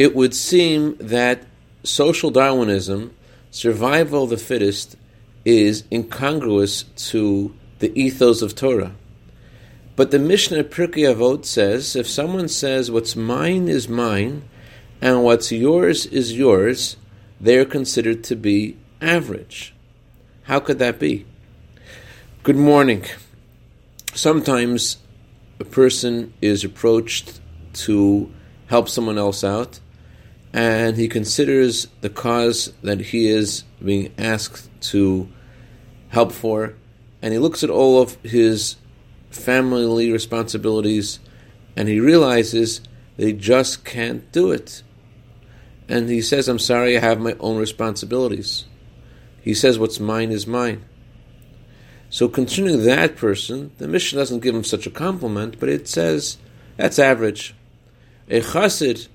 it would seem that social Darwinism, survival of the fittest, is incongruous to the ethos of Torah. But the Mishnah Pirkei Avot says if someone says what's mine is mine and what's yours is yours, they are considered to be average. How could that be? Good morning. Sometimes a person is approached to help someone else out and he considers the cause that he is being asked to help for, and he looks at all of his family responsibilities, and he realizes he just can't do it. And he says, I'm sorry, I have my own responsibilities. He says, What's mine is mine. So, concerning that person, the Mishnah doesn't give him such a compliment, but it says, That's average. A chassid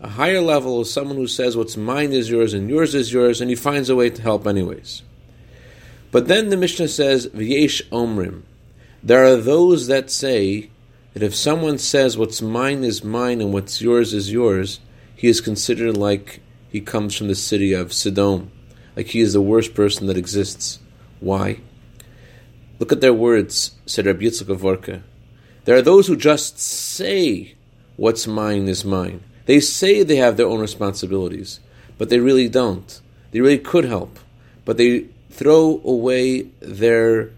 a higher level is someone who says what's mine is yours and yours is yours, and he finds a way to help anyways. But then the Mishnah says, V'yesh omrim. There are those that say that if someone says what's mine is mine and what's yours is yours, he is considered like he comes from the city of Sodom, like he is the worst person that exists. Why? Look at their words, said Rabbi Yitzchak of Vorka. There are those who just say what's mine is mine. They say they have their own responsibilities, but they really don't. They really could help, but they throw away their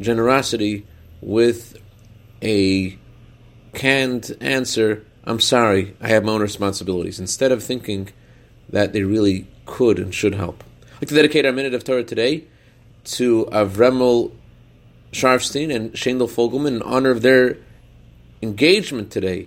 generosity with a canned answer I'm sorry, I have my own responsibilities, instead of thinking that they really could and should help. I'd like to dedicate our minute of Torah today to Avremel Sharfstein and Shendel Fogelman in honor of their engagement today